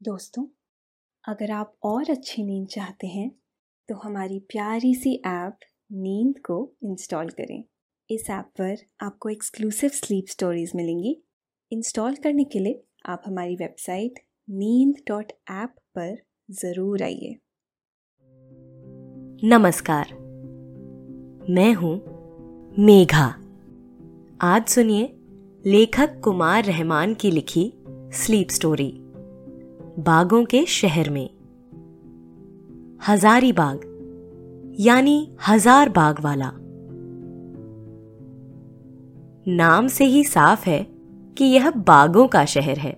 दोस्तों, अगर आप और अच्छी नींद चाहते हैं तो हमारी प्यारी सी ऐप नींद को इंस्टॉल करें। इस ऐप पर आपको एक्सक्लूसिव स्लीप स्टोरीज मिलेंगी। इंस्टॉल करने के लिए आप हमारी वेबसाइट नींद डॉट ऐप पर ज़रूर आइए। नमस्कार, मैं हूँ मेघा। आज सुनिए लेखक कुमार रहमान की लिखी स्लीप स्टोरी। बागों के शहर में। हजारी बाग यानी हज़ार बाग वाला। नाम से ही साफ़ है कि यह बागों का शहर है।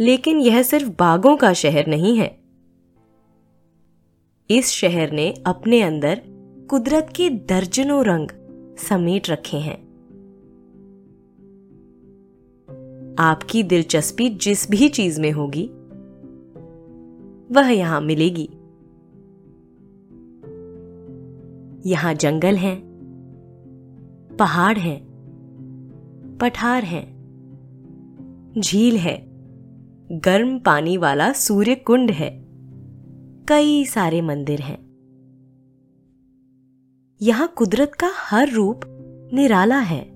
लेकिन यह सिर्फ़ बागों का शहर नहीं है। इस शहर ने अपने अंदर कुदरत के दर्जनों रंग समेट रखे हैं। आपकी दिलचस्पी जिस भी चीज़ में होगी, वह यहाँ मिलेगी। यहाँ जंगल हैं, पहाड़ हैं, पठार हैं, झील है, गर्म पानी वाला सूर्य कुंड है, कई सारे मंदिर हैं। यहाँ कुदरत का हर रूप निराला है।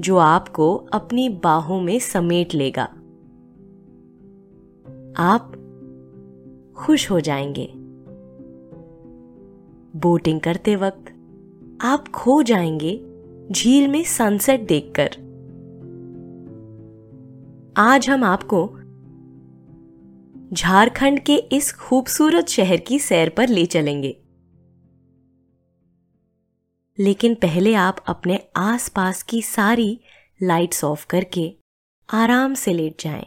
जो आपको अपनी बाहों में समेट लेगा। आप खुश हो जाएँगे। बोटिंग करते वक्त आप खो जाएँगे झील में सनसेट देखकर। आज हम आपको झारखंड के इस खूबसूरत शहर की सैर पर ले चलेंगे। लेकिन पहले आप अपने आसपास की सारी लाइट्स ऑफ़ करके आराम से लेट जाएँ।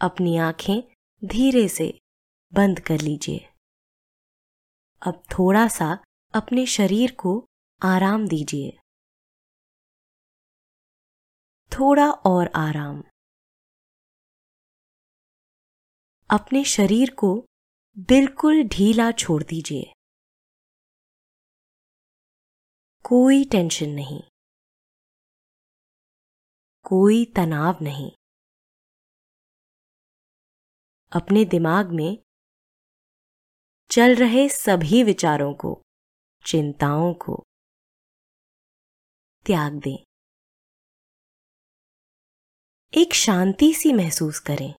अपनी आँखें धीरे से बंद कर लीजिए। अब थोड़ा सा अपने शरीर को आराम दीजिए। थोड़ा और आराम। अपने शरीर को बिल्कुल ढीला छोड़ दीजिए। कोई टेंशन नहीं। कोई तनाव नहीं। अपने दिमाग में चल रहे सभी विचारों को, चिंताओं को त्याग दें। एक शांति सी महसूस करें।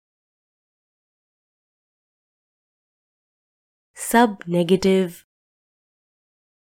सब नेगेटिव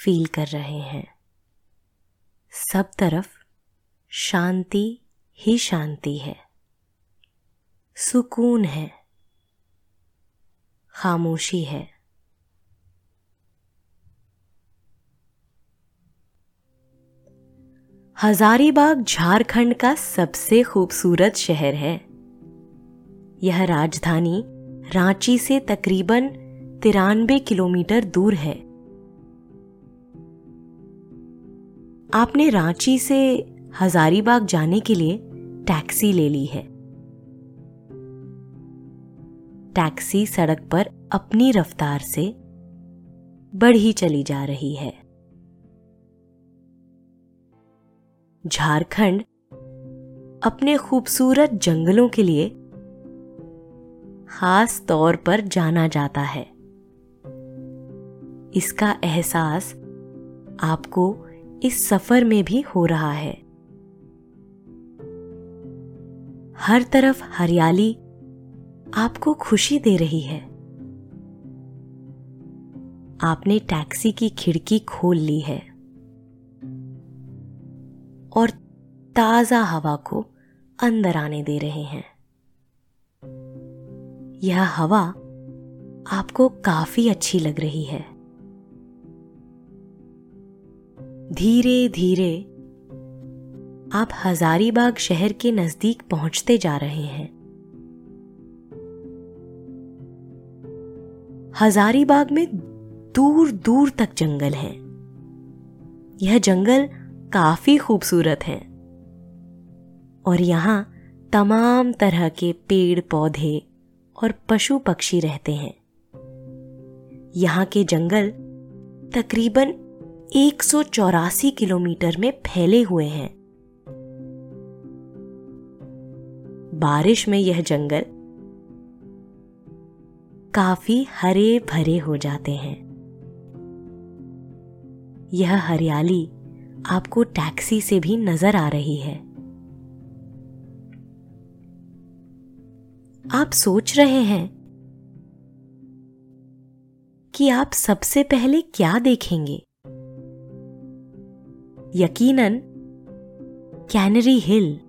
फील कर रहे हैं। सब तरफ़ शांति ही शांति है। सुकून है। खामोशी है। हजारीबाग झारखंड का सबसे खूबसूरत शहर है। यह राजधानी रांची से तकरीबन तिरानबे किलोमीटर दूर है। आपने रांची से हजारीबाग जाने के लिए टैक्सी ले ली है। टैक्सी सड़क पर अपनी रफ्तार से बढ़ी चली जा रही है। झारखंड अपने खूबसूरत जंगलों के लिए खास तौर पर जाना जाता है। इसका एहसास आपको इस सफ़र में भी हो रहा है। हर तरफ़ हरियाली आपको खुशी दे रही है। आपने टैक्सी की खिड़की खोल ली है। और ताज़ा हवा को अंदर आने दे रहे हैं। यह हवा आपको काफ़ी अच्छी लग रही है। धीरे धीरे आप हजारीबाग शहर के नज़दीक पहुँचते जा रहे हैं। हजारीबाग में दूर दूर तक जंगल है। यह जंगल काफ़ी खूबसूरत है। और यहाँ तमाम तरह के पेड़ पौधे और पशु पक्षी रहते हैं। यहाँ के जंगल तकरीबन एक सौ चौरासी किलोमीटर में फैले हुए हैं। बारिश में यह जंगल काफ़ी हरे भरे हो जाते हैं। यह हरियाली आपको टैक्सी से भी नज़र आ रही है। आप सोच रहे हैं कि आप सबसे पहले क्या देखेंगे? यकीनन, कैनरी हिल।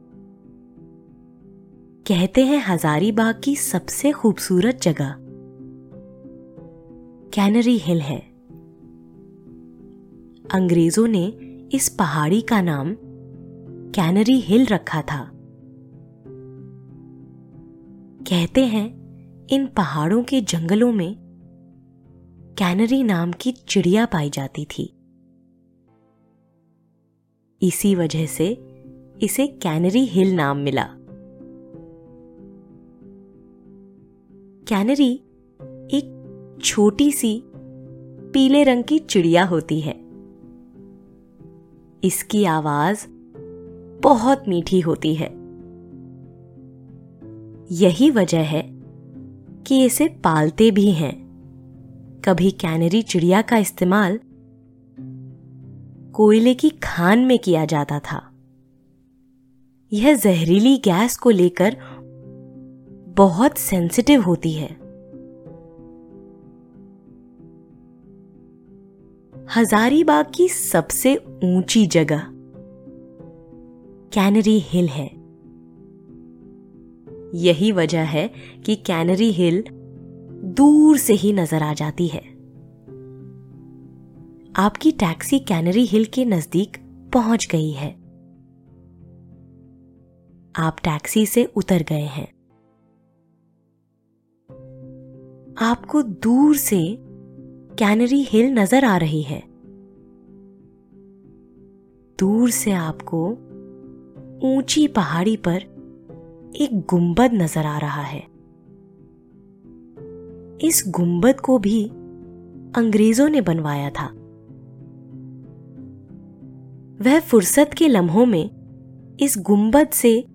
कहते हैं हजारीबाग की सबसे खूबसूरत जगह। कैनरी हिल है। अंग्रेज़ों ने इस पहाड़ी का नाम कैनरी हिल रखा था। कहते हैं, इन पहाड़ों के जंगलों में कैनरी नाम की चिड़िया पाई जाती थी। इसी वजह से इसे कैनरी हिल नाम मिला। कैनरी एक छोटी सी पीले रंग की चिड़िया होती है। इसकी आवाज़ बहुत मीठी होती है। यही वजह है कि इसे पालते भी हैं। कभी कैनरी चिड़िया का इस्तेमाल कोयले की खान में किया जाता था। यह जहरीली गैस को लेकर बहुत सेंसिटिव होती है। हजारीबाग की सबसे ऊँची जगह कैनरी हिल है। यही वजह है कि कैनरी हिल दूर से ही नज़र आ जाती है। आपकी टैक्सी कैनरी हिल के नज़दीक पहुँच गई है। आप टैक्सी से उतर गए हैं। आपको दूर से कैनरी हिल नज़र आ रही है। दूर से आपको ऊँची पहाड़ी पर एक गुंबद नज़र आ रहा है। इस गुंबद को भी अंग्रेज़ों ने बनवाया था। वह फुर्सत के लम्हों में इस गुंबद से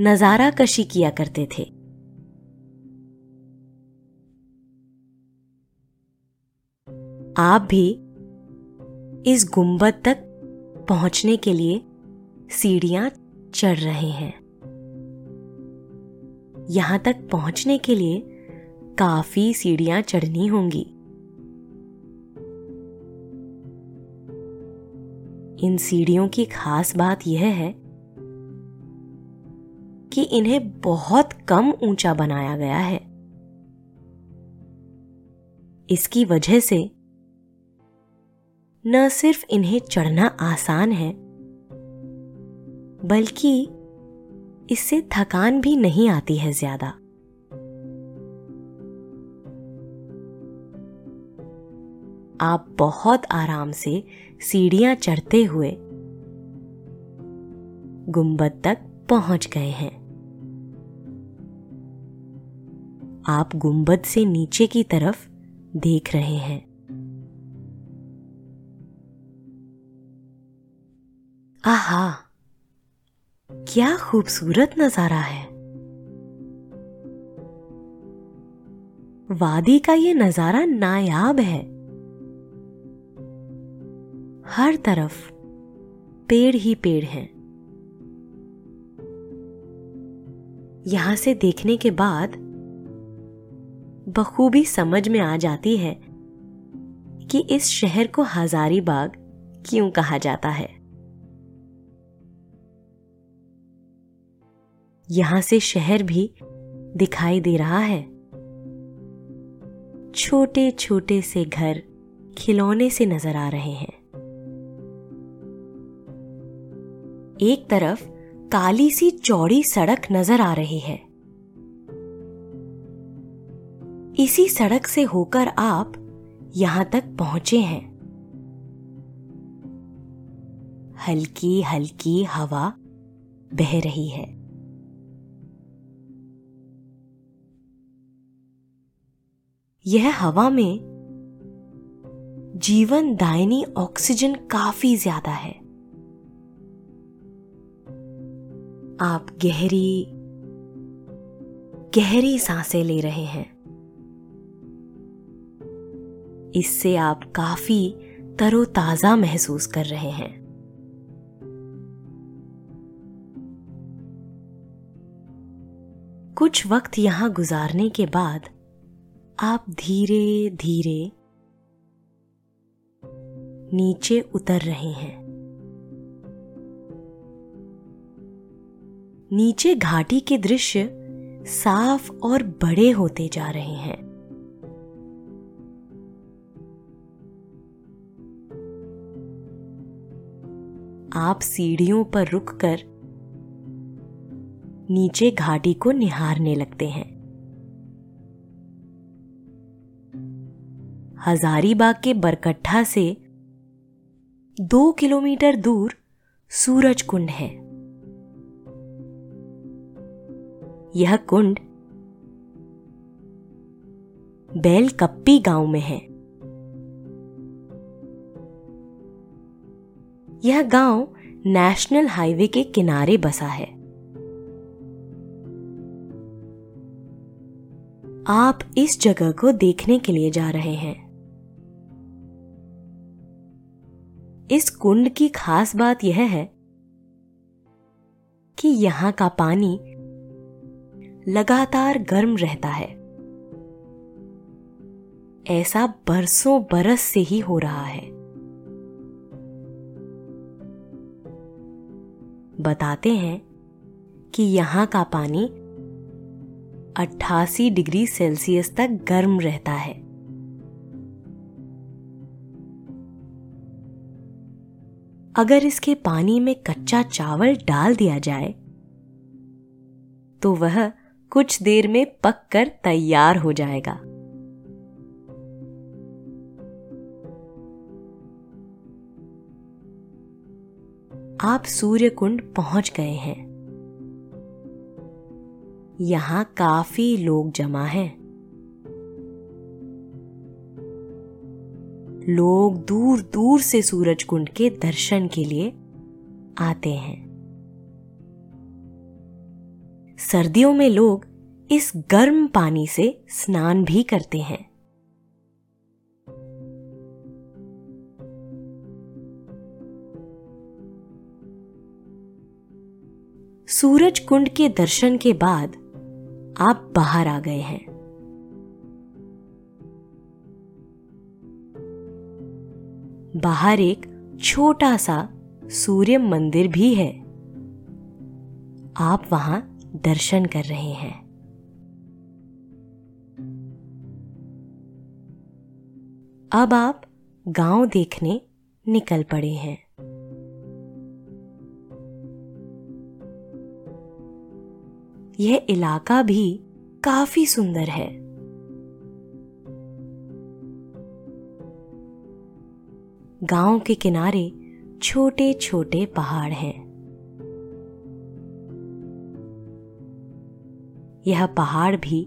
नज़ारा कशी किया करते थे। आप भी इस गुंबद तक पहुँचने के लिए सीढ़ियाँ चढ़ रहे हैं। यहाँ तक पहुँचने के लिए काफ़ी सीढ़ियाँ चढ़नी होंगी। इन सीढ़ियों की खास बात यह है कि इन्हें बहुत कम ऊँचा बनाया गया है। इसकी वजह से न सिर्फ़ इन्हें चढ़ना आसान है, बल्कि इससे थकान भी नहीं आती है ज़्यादा। आप बहुत आराम से सीढ़ियाँ चढ़ते हुए गुंबद तक पहुँच गए हैं। आप गुंबद से नीचे की तरफ़ देख रहे हैं। आहा! क्या खूबसूरत नज़ारा है। वादी का ये नज़ारा नायाब है। हर तरफ़ पेड़ ही पेड़ हैं। यहाँ से देखने के बाद बखूबी समझ में आ जाती है कि इस शहर को हजारी बाग क्यों कहा जाता है। यहाँ से शहर भी दिखाई दे रहा है। छोटे छोटे से घर खिलौने से नज़र आ रहे हैं। एक तरफ़ काली सी चौड़ी सड़क नज़र आ रही है। इसी सड़क से होकर आप यहाँ तक पहुँचे हैं। हल्की हल्की हवा बह रही है। यह हवा में जीवन दायनी ऑक्सीजन काफ़ी ज़्यादा है। आप गहरी गहरी साँसें ले रहे हैं। इससे आप काफ़ी तरोताजा महसूस कर रहे हैं। कुछ वक्त यहाँ गुजारने के बाद आप धीरे धीरे नीचे उतर रहे हैं। नीचे घाटी के दृश्य साफ़ और बड़े होते जा रहे हैं। आप सीढ़ियों पर रुककर नीचे घाटी को निहारने लगते हैं। हजारीबाग के बरकट्ठा से दो किलोमीटर दूर सूरज कुंड है। यह कुंड बैलकप्पी गाँव में है। यह गाँव नेशनल हाईवे के किनारे बसा है। आप इस जगह को देखने के लिए जा रहे हैं। इस कुंड की खास बात यह है कि यहाँ का पानी लगातार गर्म रहता है। ऐसा बरसों बरस से ही हो रहा है। बताते हैं कि यहाँ का पानी 88 डिग्री सेल्सियस तक गर्म रहता है। अगर इसके पानी में कच्चा चावल डाल दिया जाए तो वह कुछ देर में पककर तैयार हो जाएगा। आप सूर्य कुंड पहुँच गए हैं। यहाँ काफ़ी लोग जमा हैं। लोग दूर दूर से सूरज कुंड के दर्शन के लिए आते हैं। सर्दियों में लोग इस गर्म पानी से स्नान भी करते हैं। सूरज कुंड के दर्शन के बाद आप बाहर आ गए हैं। बाहर एक छोटा सा सूर्य मंदिर भी है। आप वहाँ दर्शन कर रहे हैं। अब आप गाँव देखने निकल पड़े हैं। यह इलाका भी काफ़ी सुंदर है। गाँव के किनारे छोटे छोटे पहाड़ हैं। यह पहाड़ भी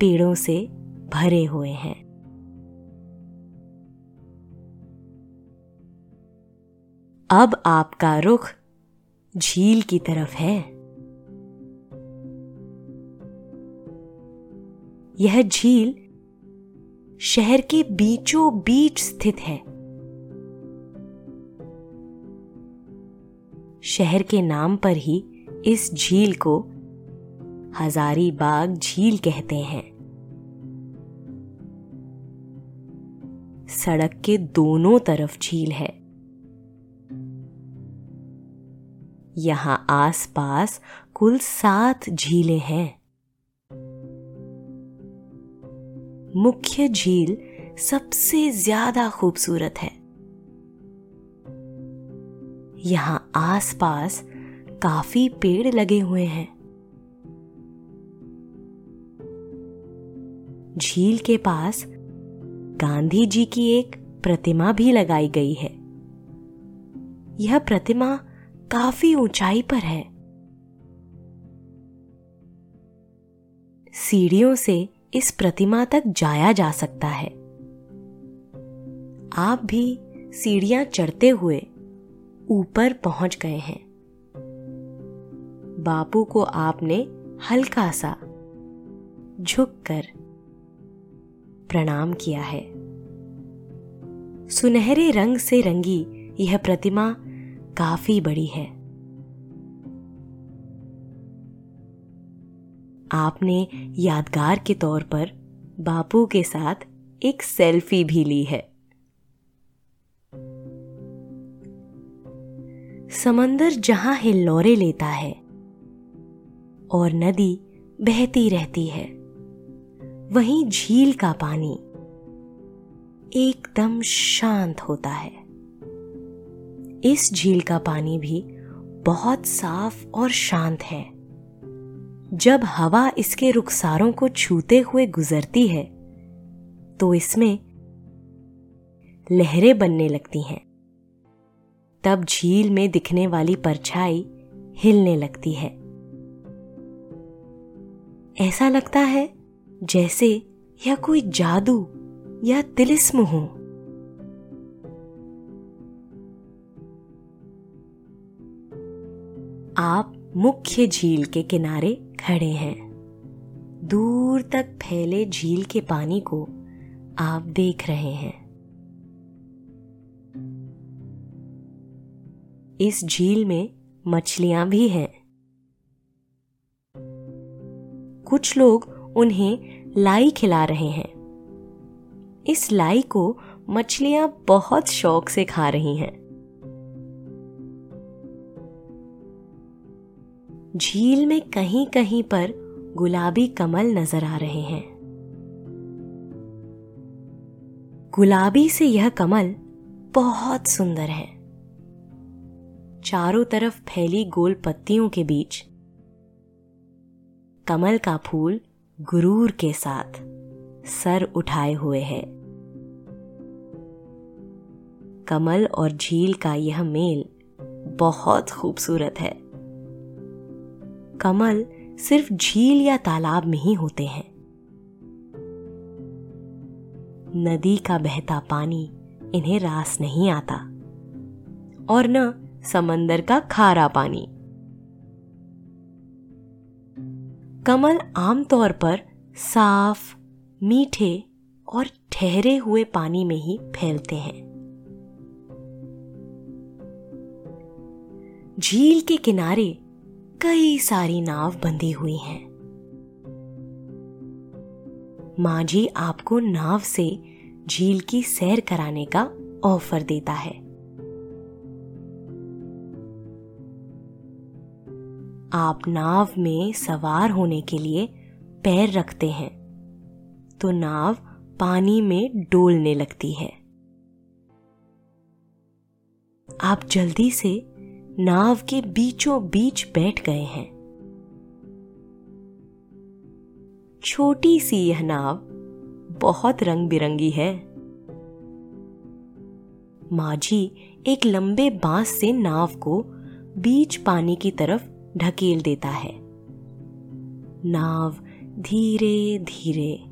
पेड़ों से भरे हुए हैं। अब आपका रुख झील की तरफ़ है। यह झील शहर के बीचों बीच स्थित है। शहर के नाम पर ही इस झील को हजारी बाग झील कहते हैं। सड़क के दोनों तरफ़ झील है। यहाँ आसपास कुल सात झीलें हैं। मुख्य झील सबसे ज़्यादा खूबसूरत है। यहाँ आसपास काफ़ी पेड़ लगे हुए हैं। झील के पास गांधी जी की एक प्रतिमा भी लगाई गई है। यह प्रतिमा काफ़ी ऊंचाई पर है। सीढ़ियों से इस प्रतिमा तक जाया जा सकता है। आप भी सीढ़ियाँ चढ़ते हुए ऊपर पहुँच गए हैं। बापू को आपने हल्का सा झुककर प्रणाम किया है। सुनहरे रंग से रंगी यह प्रतिमा काफ़ी बड़ी है। आपने यादगार के तौर पर बापू के साथ एक सेल्फी भी ली है। समंदर जहाँ हिल्लोरे लेता है और नदी बहती रहती है। वहीं झील का पानी एकदम शांत होता है। इस झील का पानी भी बहुत साफ़ और शांत है। जब हवा इसके रुखसारों को छूते हुए गुजरती है तो इसमें लहरें बनने लगती हैं। तब झील में दिखने वाली परछाई हिलने लगती है। ऐसा लगता है जैसे यह कोई जादू या तिलिस्म हो। आप मुख्य झील के किनारे खड़े हैं। दूर तक फैले झील के पानी को आप देख रहे हैं। इस झील में मछलियाँ भी हैं। कुछ लोग उन्हें लाई खिला रहे हैं। इस लाई को मछलियाँ बहुत शौक से खा रही हैं। झील में कहीं कहीं पर गुलाबी कमल नज़र आ रहे हैं। गुलाबी से यह कमल बहुत सुंदर है। चारों तरफ़ फैली गोल पत्तियों के बीच कमल का फूल गुरूर के साथ सर उठाए हुए है। कमल और झील का यह मेल बहुत खूबसूरत है। कमल सिर्फ़ झील या तालाब में ही होते हैं। नदी का बहता पानी इन्हें रास नहीं आता, और न समंदर का खारा पानी। कमल आमतौर पर साफ़, मीठे और ठहरे हुए पानी में ही फैलते हैं। झील के किनारे कई सारी नाव बंधी हुई हैं। मांझी आपको नाव से झील की सैर कराने का ऑफ़र देता है। आप नाव में सवार होने के लिए पैर रखते हैं तो नाव पानी में डोलने लगती है। आप जल्दी से नाव के बीचों बीच बैठ गए हैं। छोटी सी यह नाव बहुत रंग बिरंगी है माझी एक लंबे बाँस से नाव को बीच पानी की तरफ़ ढकेल देता है। नाव धीरे धीरे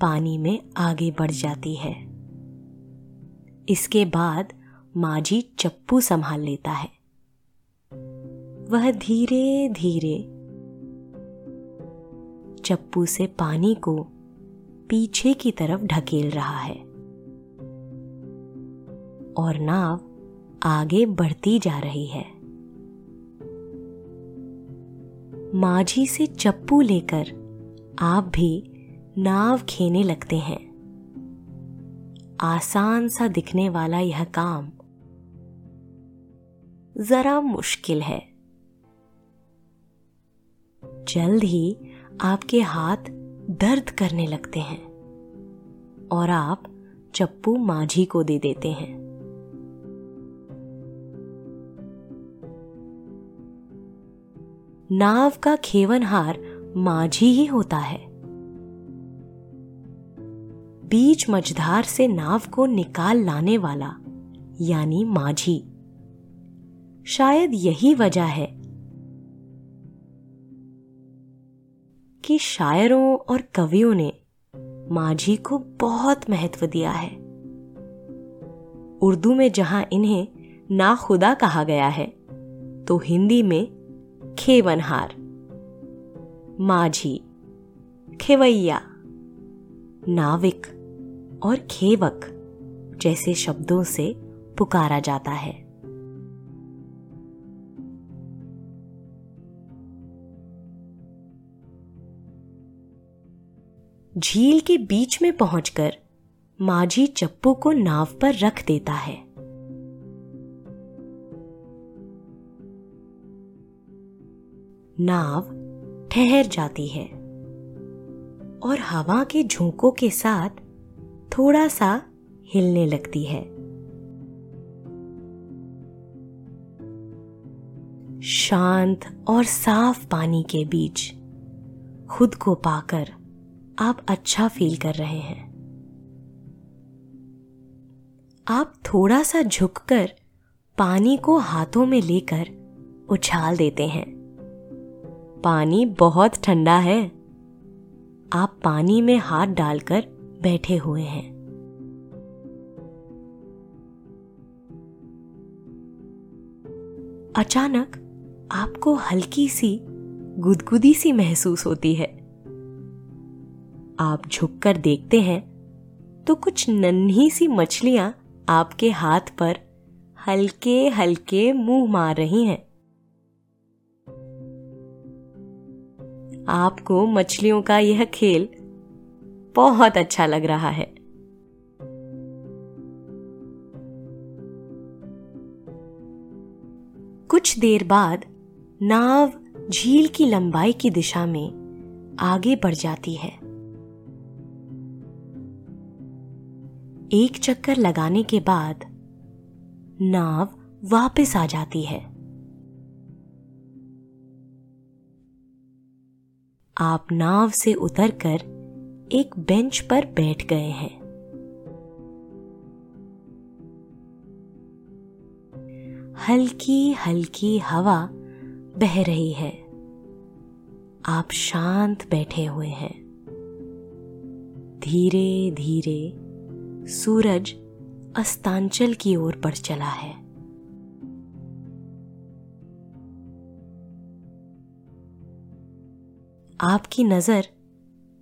पानी में आगे बढ़ जाती है। इसके बाद माझी चप्पू संभाल लेता है। वह धीरे धीरे चप्पू से पानी को पीछे की तरफ़ ढकेल रहा है और नाव आगे बढ़ती जा रही है। माझी से चप्पू लेकर आप भी नाव खेने लगते हैं। आसान सा दिखने वाला यह काम जरा मुश्किल है। जल्द ही आपके हाथ दर्द करने लगते हैं और आप चप्पू माझी को दे देते हैं। नाव का खेवनहार माझी ही होता है। बीच मझधार से नाव को निकाल लाने वाला, यानी माझी। शायद यही वजह है कि शायरों और कवियों ने माझी को बहुत महत्व दिया है। उर्दू में जहाँ इन्हें ना खुदा कहा गया है तो हिंदी में खेवनहार। माझी, खेवैया, नाविक और खेवक जैसे शब्दों से पुकारा जाता है। झील के बीच में पहुंचकर माझी चप्पू को नाव पर रख देता है। नाव ठहर जाती है और हवा के झोंकों के साथ थोड़ा सा हिलने लगती है। शांत और साफ़ पानी के बीच खुद को पाकर आप अच्छा फील कर रहे हैं। आप थोड़ा सा झुककर पानी को हाथों में लेकर उछाल देते हैं। पानी बहुत ठंडा है। आप पानी में हाथ डालकर बैठे हुए हैं। अचानक आपको हल्की सी, गुदगुदी सी महसूस होती है। आप झुककर देखते हैं तो कुछ नन्ही सी मछलियाँ आपके हाथ पर हल्के हल्के मुँह मार रही हैं। आपको मछलियों का यह खेल बहुत अच्छा लग रहा है। कुछ देर बाद नाव झील की लंबाई की दिशा में आगे बढ़ जाती है। एक चक्कर लगाने के बाद नाव वापस आ जाती है। आप नाव से उतरकर एक बेंच पर बैठ गए हैं। हल्की हल्की हवा बह रही है। आप शांत बैठे हुए हैं। धीरे धीरे सूरज अस्तांचल की ओर बढ़ चला है। आपकी नज़र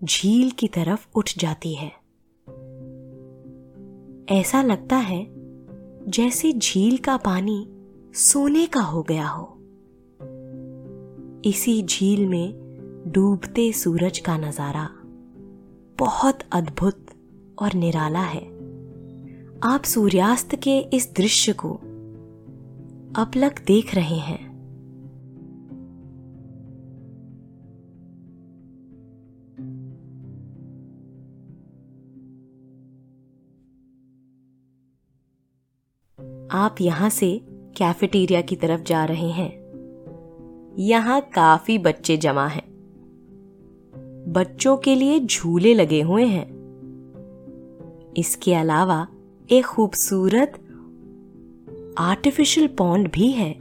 झील की तरफ़ उठ जाती है। ऐसा लगता है जैसे झील का पानी सोने का हो गया हो। इसी झील में डूबते सूरज का नज़ारा बहुत अद्भुत और निराला है। आप सूर्यास्त के इस दृश्य को अपलक देख रहे हैं। आप यहाँ से कैफेटेरिया की तरफ़ जा रहे हैं। यहाँ काफ़ी बच्चे जमा हैं। बच्चों के लिए झूले लगे हुए हैं। इसके अलावा एक खूबसूरत आर्टिफिशियल पॉन्ड भी है।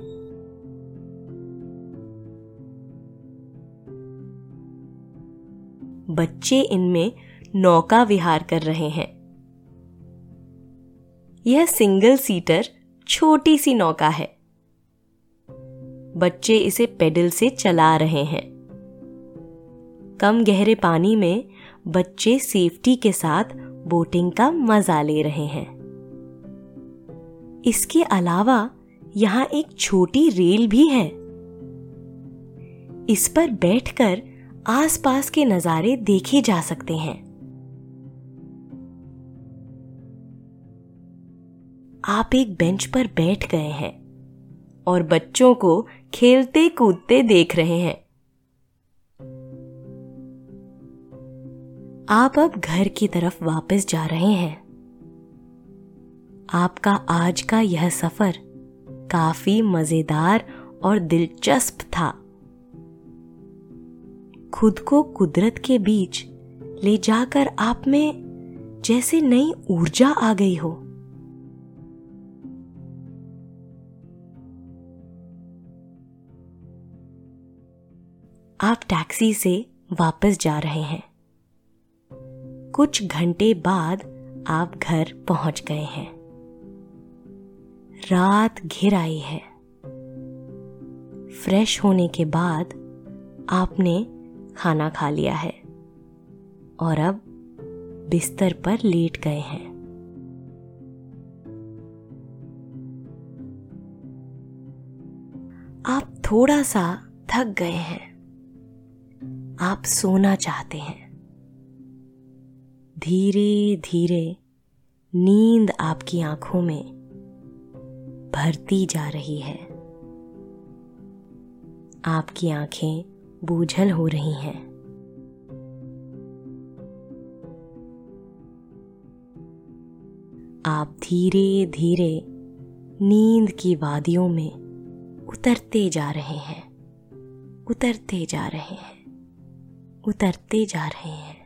बच्चे इनमें नौका विहार कर रहे हैं। यह सिंगल सीटर छोटी सी नौका है। बच्चे इसे पेडल से चला रहे हैं। कम गहरे पानी में बच्चे सेफ्टी के साथ बोटिंग का मज़ा ले रहे हैं। इसके अलावा यहाँ एक छोटी रेल भी है। इस पर बैठकर आसपास के नजारे देखे जा सकते हैं। आप एक बेंच पर बैठ गए हैं और बच्चों को खेलते कूदते देख रहे हैं। आप अब घर की तरफ़ वापस जा रहे हैं। आपका आज का यह सफ़र काफ़ी मज़ेदार और दिलचस्प था। खुद को कुदरत के बीच ले जाकर आप में जैसे नई ऊर्जा आ गई हो। आप टैक्सी से वापस जा रहे हैं। कुछ घंटे बाद आप घर पहुँच गए हैं। रात घिर आई है। फ्रेश होने के बाद आपने खाना खा लिया है और अब बिस्तर पर लेट गए हैं। आप थोड़ा सा थक गए हैं। आप सोना चाहते हैं। धीरे धीरे नींद आपकी आँखों में भरती जा रही है। आपकी आँखें बूझल हो रही हैं। आप धीरे धीरे नींद की वादियों में उतरते जा रहे हैं। उतरते जा रहे हैं। उतरते जा रहे हैं।